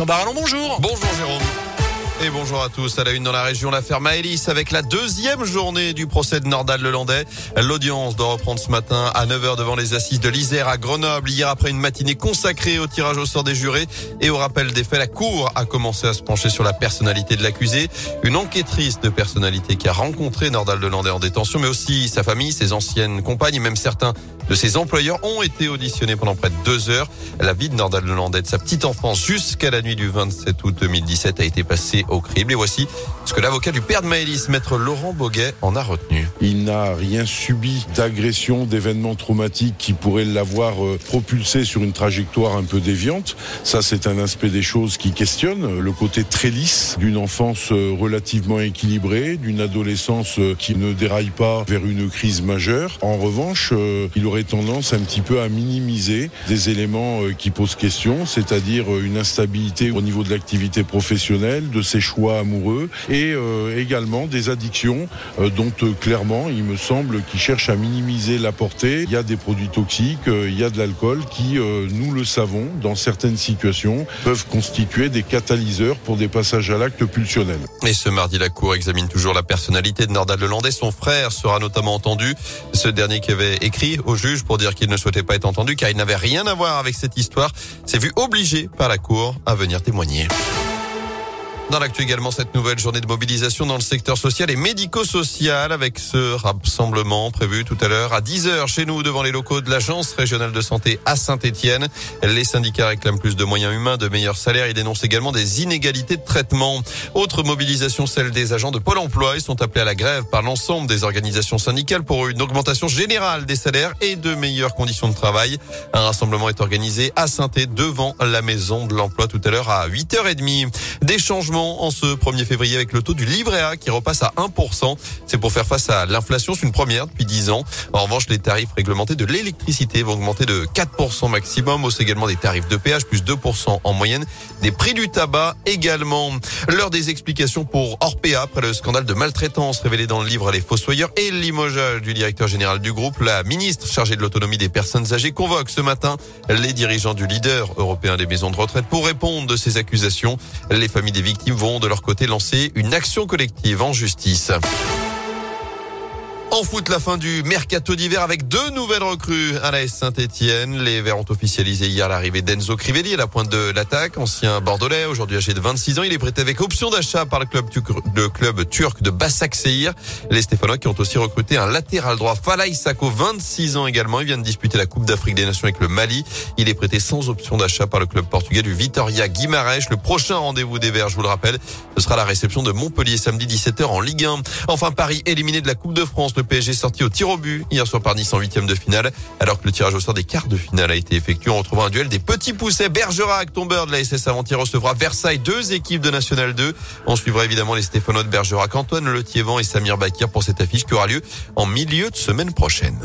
Christian Barallon, bonjour. Bonjour Jérôme. Et bonjour à tous. À la une dans la région, l'affaire Maëlys avec la deuxième journée du procès de Nordal Lelandais. L'audience doit reprendre ce matin à 9h devant les assises de l'Isère à Grenoble. Hier, après une matinée consacrée au tirage au sort des jurés et au rappel des faits, la Cour a commencé à se pencher sur la personnalité de l'accusé. Une enquêtrice de personnalité qui a rencontré Nordal Lelandais en détention, mais aussi sa famille, ses anciennes compagnes et même certains de ses employeurs ont été auditionnés pendant près de deux heures. La vie de Nordal Lelandais de sa petite enfance jusqu'à la nuit du 27 août 2017 a été passée au crible. Et voici ce que l'avocat du père de Maëlys, maître Laurent Boguet, en a retenu. Il n'a rien subi d'agression, d'événements traumatiques qui pourraient l'avoir euh, propulsé sur une trajectoire un peu déviante. Ça, c'est un aspect des choses qui questionne le côté très lisse d'une enfance euh, relativement équilibrée, d'une adolescence euh, qui ne déraille pas vers une crise majeure. En revanche, il aurait tendance un petit peu à minimiser des éléments qui posent question, c'est-à-dire une instabilité au niveau de l'activité professionnelle, de ses choix amoureux et également des addictions dont clairement il me semble, qu'ils cherchent à minimiser la portée. Il y a des produits toxiques, euh, il y a de l'alcool qui, euh, nous le savons, dans certaines situations, peuvent constituer des catalyseurs pour des passages à l'acte pulsionnel. Et ce mardi, la Cour examine toujours la personnalité de Nordal Lelandais. Son frère sera notamment entendu. Ce dernier qui avait écrit au juge pour dire qu'il ne souhaitait pas être entendu car il n'avait rien à voir avec cette histoire, s'est vu obligé par la Cour à venir témoigner. Dans l'actu également, cette nouvelle journée de mobilisation dans le secteur social et médico-social avec ce rassemblement prévu tout à l'heure à 10h chez nous devant les locaux de l'Agence régionale de santé à Saint-Etienne. Les syndicats réclament plus de moyens humains, de meilleurs salaires. Ils dénoncent également des inégalités de traitement. Autre mobilisation, celle des agents de Pôle emploi. Ils sont appelés à la grève par l'ensemble des organisations syndicales pour une augmentation générale des salaires et de meilleures conditions de travail. Un rassemblement est organisé à saint devant la maison de l'emploi tout à l'heure à 8h30. Des changements en ce 1er février avec le taux du livret A qui repasse à 1%. C'est pour faire face à l'inflation. C'est une première depuis 10 ans. En revanche, les tarifs réglementés de l'électricité vont augmenter de 4% maximum. Aussi également des tarifs de péage plus 2% en moyenne. Des prix du tabac également. L'heure des explications pour Orpea après le scandale de maltraitance révélé dans le livre Les Fossoyeurs et limogeage du directeur général du groupe. La ministre chargée de l'autonomie des personnes âgées convoque ce matin les dirigeants du leader européen des maisons de retraite pour répondre de ces accusations. Les familles des victimes vont de leur côté lancer une action collective en justice. En foot, la fin du mercato d'hiver avec deux nouvelles recrues à la Saint-Etienne. Les Verts ont officialisé hier l'arrivée d'Enzo Crivelli à la pointe de l'attaque, ancien bordelais, aujourd'hui âgé de 26 ans. Il est prêté avec option d'achat par le club, turc de Bassak Seir. Les Stéphanois qui ont aussi recruté un latéral droit, Falay Sako, 26 ans également. Il vient de disputer la Coupe d'Afrique des Nations avec le Mali. Il est prêté sans option d'achat par le club portugais du Vitoria Guimarães. Le prochain rendez-vous des Verts, je vous le rappelle, ce sera la réception de Montpellier samedi 17h en Ligue 1. Enfin, Paris éliminé de la Coupe de France. Le PSG sorti au tir au but hier soir par Nice en huitième de finale. Alors que le tirage au sort des quarts de finale a été effectué, on retrouve un duel des petits poussets. Bergerac, tombeur de la SS Avantier recevra Versailles, deux équipes de National 2. On suivra évidemment les Stéphanois de Bergerac, Antoine Letiévent et Samir Bakir pour cette affiche qui aura lieu en milieu de semaine prochaine.